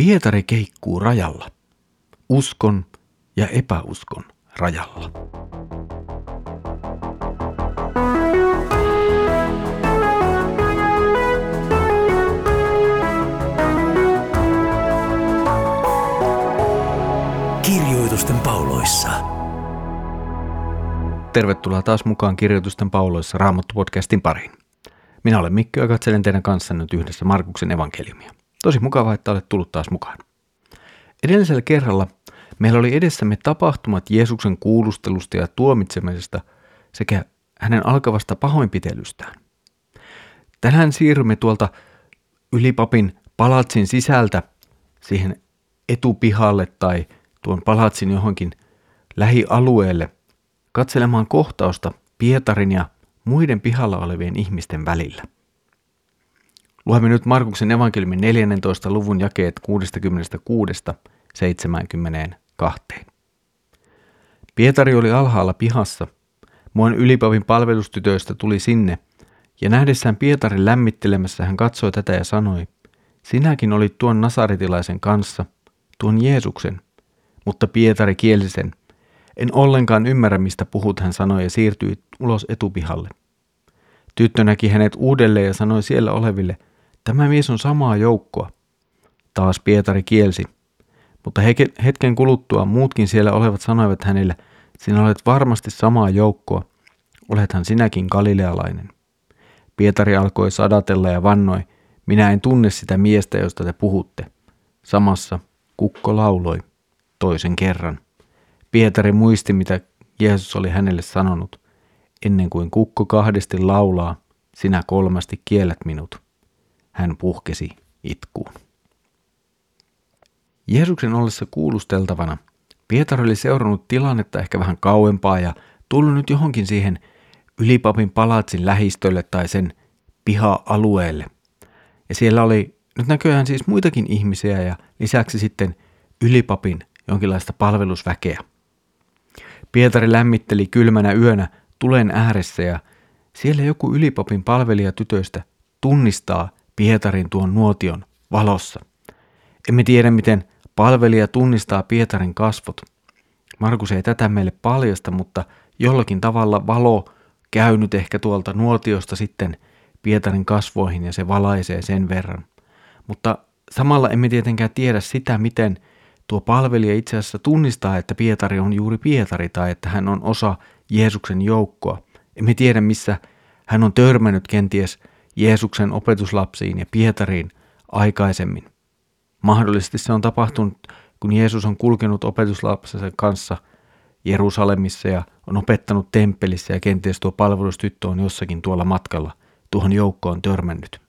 Pietari keikkuu rajalla. Uskon ja epäuskon rajalla. Kirjoitusten pauloissa. Tervetuloa taas mukaan Kirjoitusten pauloissa Raamattu-podcastin pariin. Minä olen Mikko ja katselen teidän kanssanne nyt yhdessä Markuksen evankeliumia. Tosi mukavaa, että olet tullut taas mukaan. Edellisellä kerralla meillä oli edessämme tapahtumat Jeesuksen kuulustelusta ja tuomitsemisesta sekä hänen alkavasta pahoinpitelystään. Tänään siirrymme tuolta ylipapin palatsin sisältä siihen etupihalle tai tuon palatsin johonkin lähialueelle katselemaan kohtausta Pietarin ja muiden pihalla olevien ihmisten välillä. Luemme nyt Markuksen evankeliumin 14. luvun jakeet 66-72. Pietari oli alhaalla pihassa. Muun ylipavin palvelustytöistä tuli sinne, ja nähdessään Pietarin lämmittelemässä hän katsoi tätä ja sanoi, Sinäkin olit tuon nasaritilaisen kanssa, tuon Jeesuksen. Mutta Pietari kielsi sen. En ollenkaan ymmärrä, mistä puhut, hän sanoi ja siirtyi ulos etupihalle. Tyttö näki hänet uudelleen ja sanoi siellä oleville, tämä mies on samaa joukkoa. Taas Pietari kielsi. Mutta hetken kuluttua muutkin siellä olevat sanoivat hänelle, sinä olet varmasti samaa joukkoa, olethan sinäkin galilealainen. Pietari alkoi sadatella ja vannoi, minä en tunne sitä miestä, josta te puhutte. Samassa kukko lauloi toisen kerran. Pietari muisti, mitä Jeesus oli hänelle sanonut. Ennen kuin kukko kahdesti laulaa, sinä kolmasti kiellät minut. Hän puhkesi itkuun. Jeesuksen ollessa kuulusteltavana, Pietari oli seurannut tilannetta ehkä vähän kauempaa ja tullut nyt johonkin siihen ylipapin palatsin lähistölle tai sen piha-alueelle. Ja siellä oli nyt näköjään siis muitakin ihmisiä ja lisäksi sitten ylipapin jonkinlaista palvelusväkeä. Pietari lämmitteli kylmänä yönä tulen ääressä ja siellä joku ylipapin palvelija tytöistä tunnistaa Pietarin tuon nuotion valossa. Emme tiedä, miten palvelija tunnistaa Pietarin kasvot. Markus ei tätä meille paljasta, mutta jollakin tavalla valo käynyt ehkä tuolta nuotiosta sitten Pietarin kasvoihin ja se valaisee sen verran. Mutta samalla emme tietenkään tiedä sitä, miten tuo palvelija itse asiassa tunnistaa, että Pietari on juuri Pietari tai että hän on osa Jeesuksen joukkoa. Emme tiedä, missä hän on törmännyt kenties Jeesuksen opetuslapsiin ja Pietariin aikaisemmin. Mahdollisesti se on tapahtunut, kun Jeesus on kulkenut opetuslapsensa kanssa Jerusalemissa ja on opettanut temppelissä ja kenties tuo palvelustyttö on jossakin tuolla matkalla tuohon joukkoon törmännyt.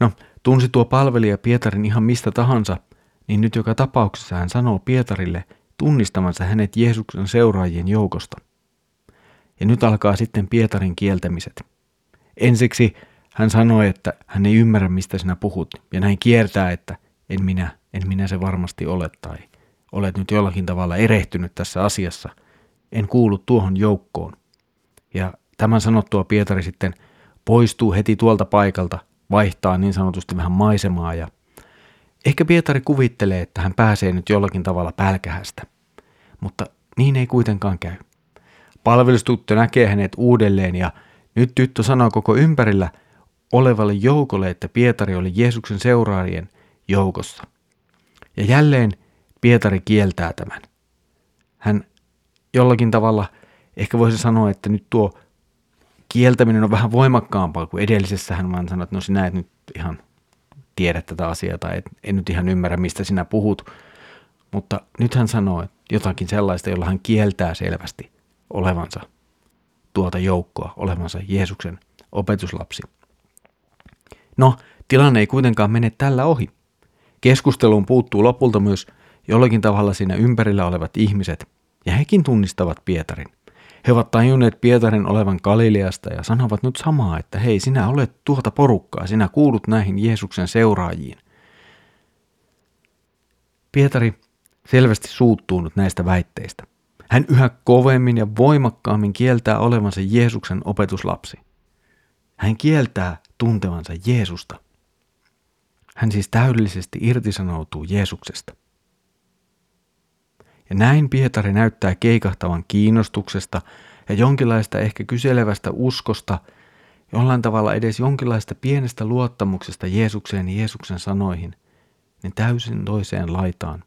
No, tunsi tuo palvelija Pietarin ihan mistä tahansa, niin nyt joka tapauksessa hän sanoo Pietarille tunnistamansa hänet Jeesuksen seuraajien joukosta. Ja nyt alkaa sitten Pietarin kieltämiset. Ensiksi hän sanoi, että hän ei ymmärrä, mistä sinä puhut, ja näin kiertää, että en minä, en minä se varmasti ole, tai olet nyt jollakin tavalla erehtynyt tässä asiassa. En kuulu tuohon joukkoon. Ja tämän sanottua Pietari sitten poistuu heti tuolta paikalta, vaihtaa niin sanotusti vähän maisemaa ja ehkä Pietari kuvittelee, että hän pääsee nyt jollakin tavalla pälkähästä. Mutta niin ei kuitenkaan käy. Palvelustuttu näkee hänet uudelleen ja nyt tyttö sanoo koko ympärillä olevalle joukolle, että Pietari oli Jeesuksen seuraajien joukossa. Ja jälleen Pietari kieltää tämän. Hän jollakin tavalla ehkä voisi sanoa, että nyt tuo kieltäminen on vähän voimakkaampaa kuin edellisessä. Hän vaan sanoi, että no sinä et nyt ihan tiedä tätä asiaa tai et, en nyt ihan ymmärrä, mistä sinä puhut. Mutta nyt hän sanoo jotakin sellaista, jolla hän kieltää selvästi olevansa tuota joukkoa, olevansa Jeesuksen opetuslapsi. No, tilanne ei kuitenkaan mene tällä ohi. Keskusteluun puuttuu lopulta myös jollakin tavalla siinä ympärillä olevat ihmiset, ja hekin tunnistavat Pietarin. He ovat tajunneet Pietarin olevan Galileasta ja sanovat nyt samaa, että hei, sinä olet tuota porukkaa, sinä kuulut näihin Jeesuksen seuraajiin. Pietari selvästi suuttuu nyt näistä väitteistä. Hän yhä kovemmin ja voimakkaammin kieltää olevansa Jeesuksen opetuslapsi. Hän kieltää tuntevansa Jeesusta. Hän siis täydellisesti irtisanoutuu Jeesuksesta. Ja näin Pietari näyttää keikahtavan kiinnostuksesta ja jonkinlaista ehkä kyselevästä uskosta, jollain tavalla edes jonkinlaista pienestä luottamuksesta Jeesukseen ja Jeesuksen sanoihin, niin täysin toiseen laitaan.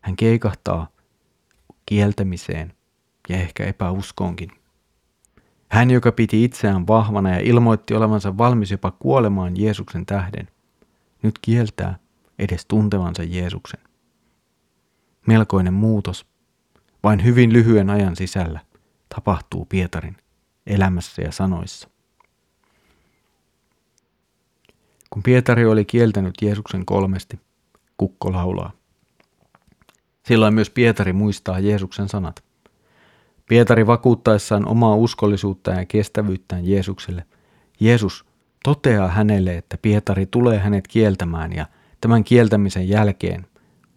Hän keikahtaa kieltämiseen ja ehkä epäuskoonkin. Hän, joka piti itseään vahvana ja ilmoitti olevansa valmis jopa kuolemaan Jeesuksen tähden, nyt kieltää edes tuntevansa Jeesuksen. Melkoinen muutos, vain hyvin lyhyen ajan sisällä, tapahtuu Pietarin elämässä ja sanoissa. Kun Pietari oli kieltänyt Jeesuksen kolmesti, kukko laulaa. Silloin myös Pietari muistaa Jeesuksen sanat. Pietari vakuuttaessaan omaa uskollisuuttaan ja kestävyyttään Jeesukselle, Jeesus toteaa hänelle, että Pietari tulee hänet kieltämään ja tämän kieltämisen jälkeen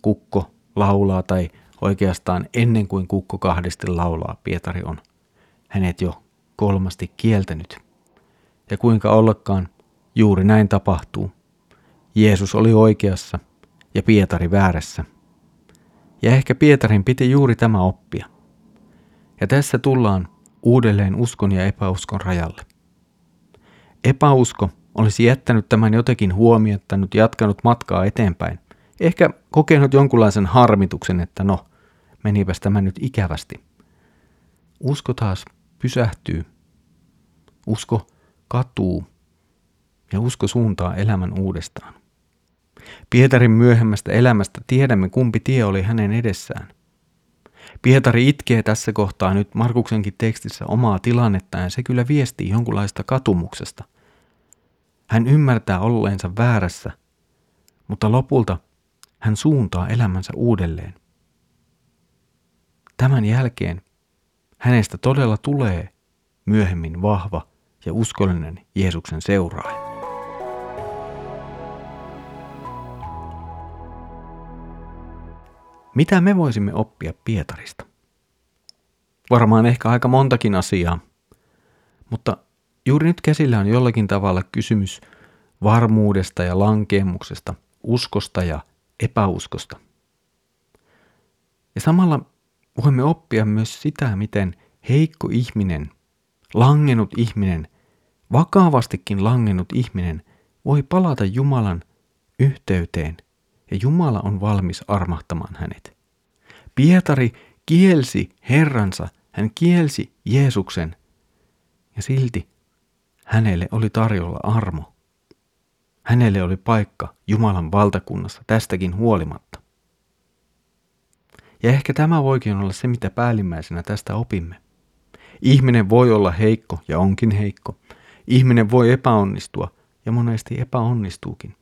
kukko laulaa tai oikeastaan ennen kuin kukko kahdesti laulaa, Pietari on hänet jo kolmasti kieltänyt. Ja kuinka ollakaan, juuri näin tapahtuu. Jeesus oli oikeassa ja Pietari väärässä. Ja ehkä Pietarin piti juuri tämä oppia. Ja tässä tullaan uudelleen uskon ja epäuskon rajalle. Epäusko olisi jättänyt tämän jotenkin huomiottanut, jatkanut matkaa eteenpäin. Ehkä kokenut jonkunlaisen harmituksen, että no, menipäs tämä nyt ikävästi. Usko taas pysähtyy. Usko katuu ja usko suuntaa elämän uudestaan. Pietarin myöhemmästä elämästä tiedämme, kumpi tie oli hänen edessään. Pietari itkee tässä kohtaa nyt Markuksenkin tekstissä omaa tilannettaan ja se kyllä viestii jonkunlaista katumuksesta. Hän ymmärtää olleensa väärässä, mutta lopulta hän suuntaa elämänsä uudelleen. Tämän jälkeen hänestä todella tulee myöhemmin vahva ja uskollinen Jeesuksen seuraaja. Mitä me voisimme oppia Pietarista? Varmaan ehkä aika montakin asiaa, mutta juuri nyt käsillä on jollakin tavalla kysymys varmuudesta ja lankeemuksesta, uskosta ja epäuskosta. Ja samalla voimme oppia myös sitä, miten heikko ihminen, langennut ihminen, vakavastikin langennut ihminen voi palata Jumalan yhteyteen ja Jumala on valmis armahtamaan hänet. Pietari kielsi Herransa, hän kielsi Jeesuksen ja silti hänelle oli tarjolla armo. Hänelle oli paikka Jumalan valtakunnassa tästäkin huolimatta. Ja ehkä tämä voikin olla se, mitä päällimmäisenä tästä opimme. Ihminen voi olla heikko ja onkin heikko. Ihminen voi epäonnistua ja monesti epäonnistuukin.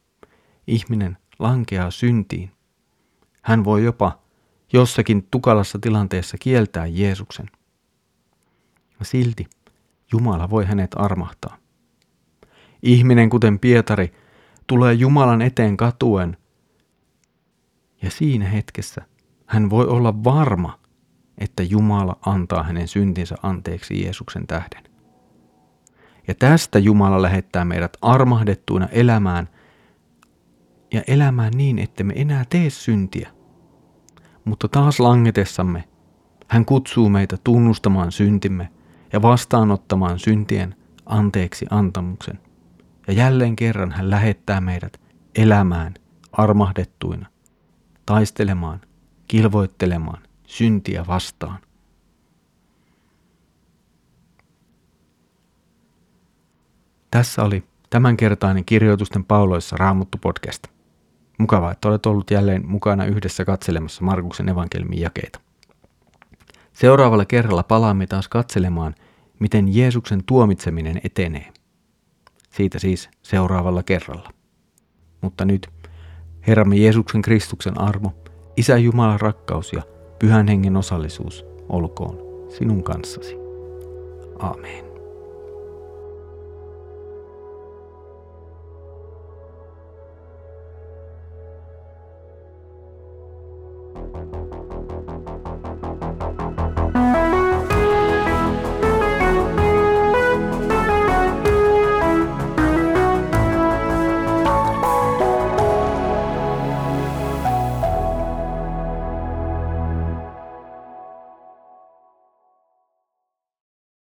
Ihminen lankeaa syntiin. Hän voi jopa jossakin tukalassa tilanteessa kieltää Jeesuksen. Silti Jumala voi hänet armahtaa. Ihminen, kuten Pietari, tulee Jumalan eteen katuen, ja siinä hetkessä hän voi olla varma, että Jumala antaa hänen syntinsä anteeksi Jeesuksen tähden. Ja tästä Jumala lähettää meidät armahdettuina elämään ja elämään niin, että me enää tee syntiä. Mutta taas langetessamme hän kutsuu meitä tunnustamaan syntimme ja vastaanottamaan syntien anteeksi antamuksen. Ja jälleen kerran hän lähettää meidät elämään armahdettuina, taistelemaan, kilvoittelemaan syntiä vastaan. Tässä oli tämänkertainen kirjoitusten pauloissa Raamuttu podcast. Mukavaa, että olet ollut jälleen mukana yhdessä katselemassa Markuksen evankelmin jakeita. Seuraavalla kerralla palaamme taas katselemaan, miten Jeesuksen tuomitseminen etenee. Siitä siis seuraavalla kerralla. Mutta nyt Herramme Jeesuksen Kristuksen armo, Isä Jumalan rakkaus ja Pyhän Hengen osallisuus olkoon sinun kanssasi. Amen.